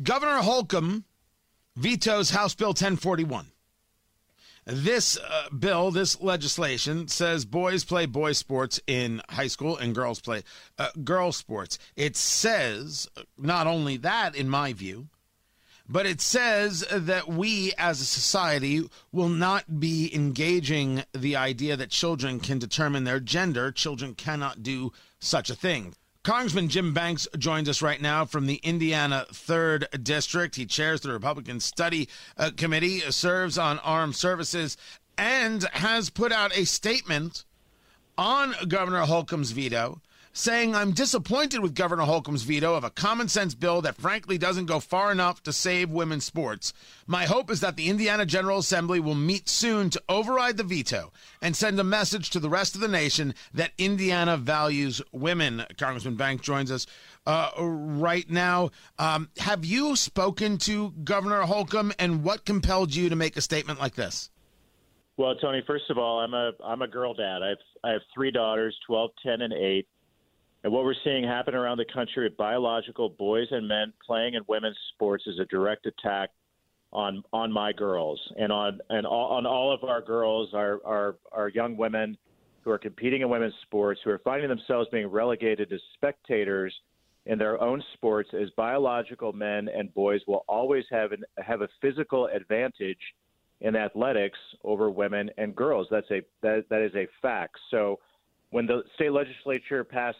Governor Holcomb vetoes House Bill 1041. This uh, bill, this legislation says boys play boys sports in high school and girls play uh, girls sports. It says not only that, in my view, but it says that we as a society will not be engaging the idea that children can determine their gender. Children cannot do such a thing. Congressman Jim Banks joins us right now from the Indiana 3rd District. He chairs the Republican Study uh, Committee, serves on armed services, and has put out a statement on Governor Holcomb's veto saying, I'm disappointed with Governor Holcomb's veto of a common sense bill that frankly doesn't go far enough to save women's sports. My hope is that the Indiana General Assembly will meet soon to override the veto and send a message to the rest of the nation that Indiana values women. Congressman Bank joins us uh, right now. Um, have you spoken to Governor Holcomb, and what compelled you to make a statement like this? Well, Tony, first of all, I'm a I'm a girl dad. I have I have three daughters, 12, 10, and 8. And what we're seeing happen around the country with biological boys and men playing in women's sports is a direct attack on on my girls and on and all, on all of our girls, our, our our young women who are competing in women's sports, who are finding themselves being relegated as spectators in their own sports as biological men and boys will always have an, have a physical advantage in athletics over women and girls. That's a that that is a fact. So when the state legislature passed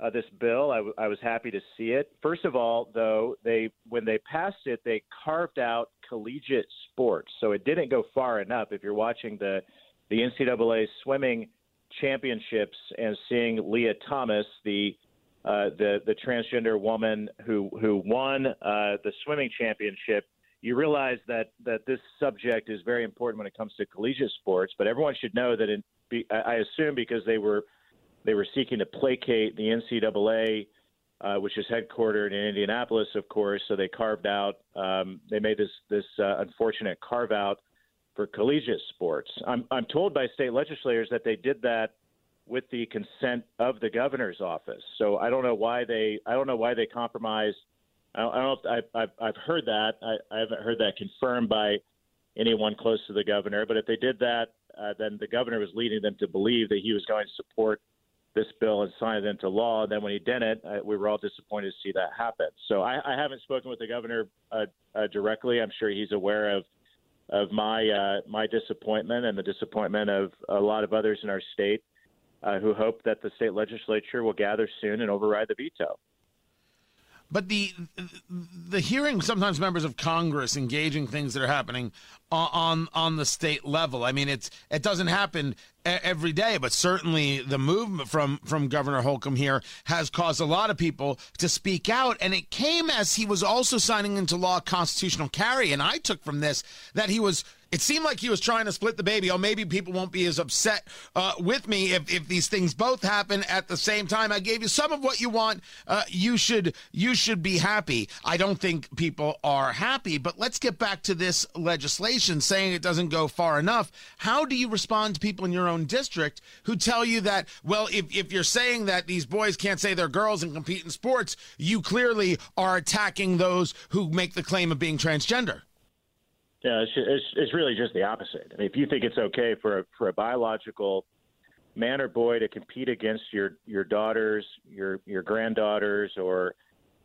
uh, this bill. I, w- I was happy to see it. First of all, though, they when they passed it, they carved out collegiate sports, so it didn't go far enough. If you're watching the the NCAA swimming championships and seeing Lia Thomas, the uh, the the transgender woman who who won uh, the swimming championship, you realize that that this subject is very important when it comes to collegiate sports. But everyone should know that in, I assume because they were they were seeking to placate the NCAA, uh, which is headquartered in Indianapolis, of course. So they carved out, um, they made this this uh, unfortunate carve out for collegiate sports. I'm I'm told by state legislators that they did that with the consent of the governor's office. So I don't know why they I don't know why they compromised. I don't, I don't I, I've, I've heard that. I, I haven't heard that confirmed by anyone close to the governor. But if they did that, uh, then the governor was leading them to believe that he was going to support this bill and sign it into law. Then when he didn't, uh, we were all disappointed to see that happen. So I, I haven't spoken with the governor uh, uh, directly. I'm sure he's aware of of my uh, my disappointment and the disappointment of a lot of others in our state uh, who hope that the state legislature will gather soon and override the veto. But the the hearing sometimes members of Congress engaging things that are happening on on the state level. I mean, it's it doesn't happen every day, but certainly the movement from from Governor Holcomb here has caused a lot of people to speak out, and it came as he was also signing into law constitutional carry. And I took from this that he was it seemed like he was trying to split the baby. Oh, maybe people won't be as upset uh, with me if, if these things both happen at the same time. I gave you some of what you want. Uh, you should you should be happy. I don't think people are happy. But let's get back to this legislation saying it doesn't go far enough. How do you respond to people in your own district who tell you that? Well, if if you're saying that these boys can't say they're girls and compete in sports, you clearly are attacking those who make the claim of being transgender. Yeah, it's, it's, it's really just the opposite. I mean, if you think it's okay for a, for a biological man or boy to compete against your your daughters, your your granddaughters, or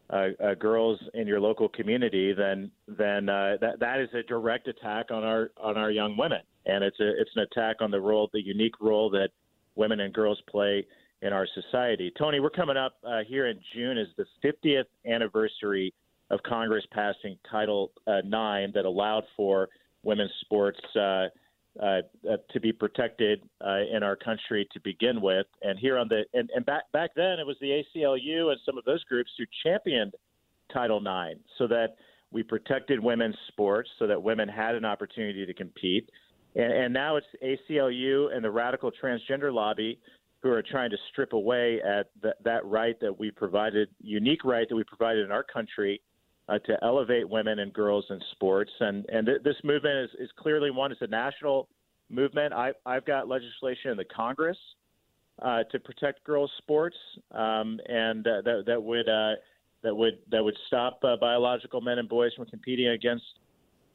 uh, uh, girls in your local community, then then uh, that that is a direct attack on our on our young women, and it's a it's an attack on the role, the unique role that women and girls play in our society. Tony, we're coming up uh, here in June is the 50th anniversary of Congress passing Title uh, IX that allowed for women's sports uh, uh, uh, to be protected uh, in our country to begin with. And here on the and, and back back then it was the ACLU and some of those groups who championed Title IX so that we protected women's sports so that women had an opportunity to compete. And, and now it's ACLU and the radical transgender lobby who are trying to strip away at th- that right that we provided, unique right that we provided in our country uh, to elevate women and girls in sports. And and th- this movement is, is clearly one. It's a national movement. I, I've got legislation in the Congress uh, to protect girls' sports, um, and uh, that that would uh, that would that would stop uh, biological men and boys from competing against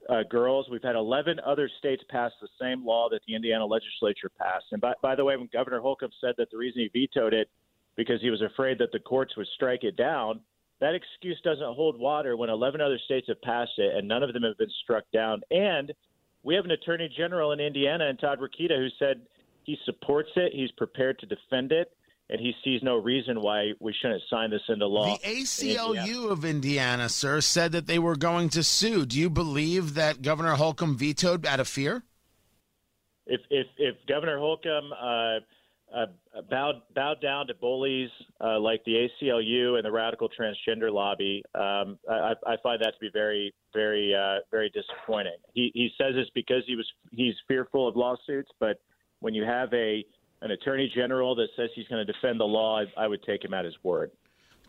uh, girls. We've had 11 other states pass the same law that the Indiana legislature passed. And by, by the way, when Governor Holcomb said that the reason he vetoed it because he was afraid that the courts would strike it down, that excuse doesn't hold water when 11 other states have passed it and none of them have been struck down. And we have an attorney general in Indiana, and Todd Rokita who said he supports it, he's prepared to defend it, and he sees no reason why we shouldn't sign this into law. The ACLU Indiana. of Indiana, sir, said that they were going to sue. Do you believe that Governor Holcomb vetoed out of fear? If if, if Governor Holcomb uh, uh, bowed bowed down to bullies uh, like the ACLU and the radical transgender lobby, um, I, I, find that to be very very uh, very disappointing. He he says it's because he was he's fearful of lawsuits, but when you have a an attorney general that says he's going to defend the law, I, I would take him at his word.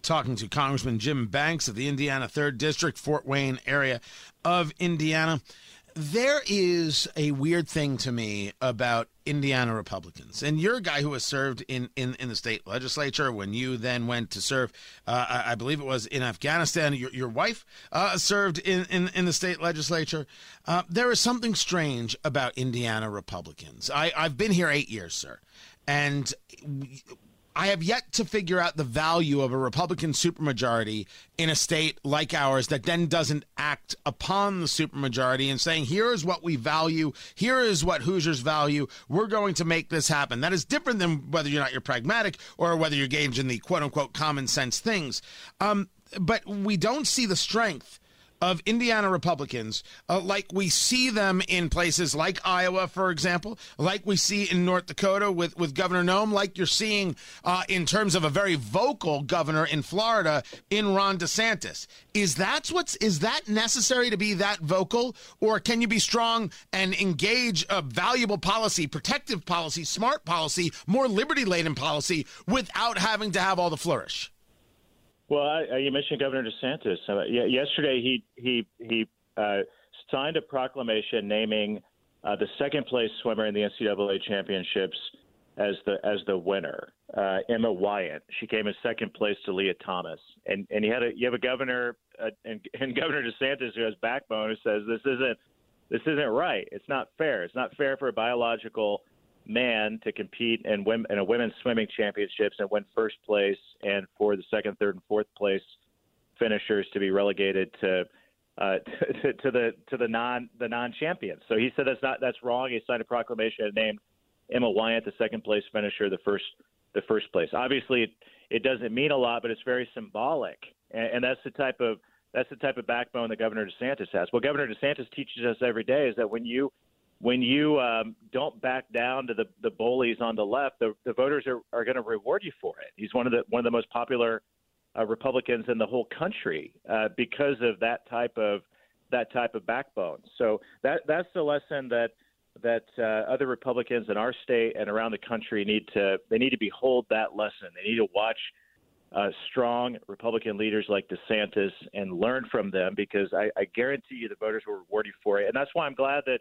Talking to Congressman Jim Banks of the Indiana 3rd District, Fort Wayne area of Indiana. There is a weird thing to me about Indiana Republicans. And you're a guy who has served in, in, in the state legislature when you then went to serve, uh, I, I, believe it was in Afghanistan. Your, your wife uh, served in, in, in, the state legislature. Uh, there is something strange about Indiana Republicans. I, I've been here eight years, sir. And I have yet to figure out the value of a Republican supermajority in a state like ours that then doesn't act upon the supermajority and saying, here is what we value, here is what Hoosiers value, we're going to make this happen. That is different than whether you're not you're pragmatic or whether you're engaged in the quote unquote common sense things. Um, but we don't see the strength of Indiana Republicans, uh, like we see them in places like Iowa, for example, like we see in North Dakota with, with Governor Noem, like you're seeing uh, in terms of a very vocal governor in Florida in Ron DeSantis. Is that what's is that necessary to be that vocal, or can you be strong and engage a valuable policy, protective policy, smart policy, more liberty laden policy without having to have all the flourish? Well, I, you mentioned Governor DeSantis. Uh, yesterday, he he he uh, signed a proclamation naming uh, the second place swimmer in the NCAA championships as the as the winner, uh, Emma Weyant. She came in second place to Lia Thomas, and and you had a you have a governor uh, and, and Governor DeSantis who has backbone who says this isn't this isn't right. It's not fair. It's not fair for a biological man to compete in, women, in a women's swimming championships and win first place, and for the second, third, and fourth place finishers to be relegated to uh, to, to, the to the non the non champions. So he said that's not that's wrong. He signed a proclamation and named Emma Weyant the second place finisher, the first the first place. Obviously, it, it doesn't mean a lot, but it's very symbolic, and, and that's the type of that's the type of backbone that Governor DeSantis has. What Governor DeSantis teaches us every day is that when you when you um, don't back down to the, the bullies on the left, the, the voters are, are going to reward you for it. He's one of the one of the most popular uh, Republicans in the whole country uh, because of that type of that type of backbone. So that that's the lesson that that uh, other Republicans in our state and around the country need to they need to behold that lesson. They need to watch uh, strong Republican leaders like DeSantis and learn from them because I, I guarantee you the voters will reward you for it. And that's why I'm glad that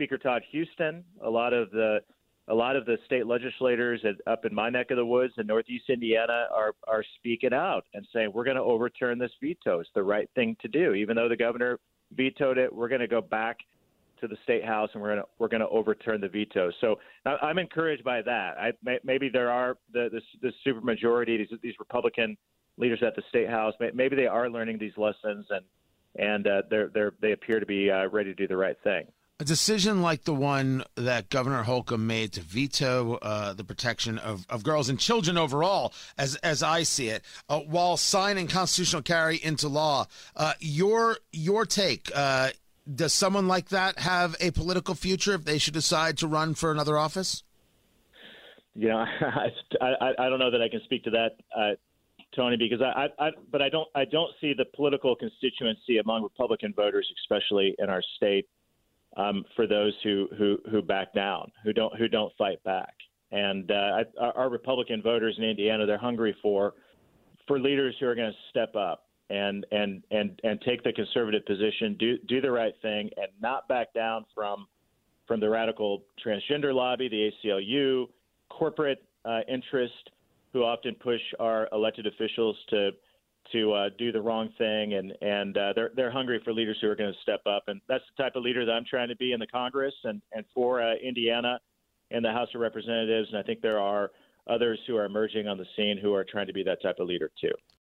Speaker Todd Huston, a lot of the a lot of the state legislators at, up in my neck of the woods in Northeast Indiana are are speaking out and saying we're going to overturn this veto. It's the right thing to do, even though the governor vetoed it. We're going to go back to the state house and we're going to we're going to overturn the veto. So I'm encouraged by that. I, maybe there are the the, the supermajority these these Republican leaders at the state house. Maybe they are learning these lessons and and uh, they're they're they appear to be uh, ready to do the right thing. A decision like the one that Governor Holcomb made to veto uh, the protection of, of girls and children overall, as as I see it, uh, while signing constitutional carry into law, uh, your your take. Uh, does someone like that have a political future if they should decide to run for another office? Know, I, I, I don't know that I can speak to that, uh, Tony, because I, I, but I don't, I don't see the political constituency among Republican voters, especially in our state, um, for those who, who who back down, who don't who don't fight back. And uh, our, our Republican voters in Indiana, they're hungry for for leaders who are going to step up and and and and take the conservative position, do do the right thing, and not back down from from the radical transgender lobby, the ACLU, corporate uh, interest, who often push our elected officials to to uh, do the wrong thing, and and uh, they're they're hungry for leaders who are going to step up, and that's the type of leader that I'm trying to be in the Congress and and for uh, Indiana and the House of Representatives, and I think there are others who are emerging on the scene who are trying to be that type of leader too.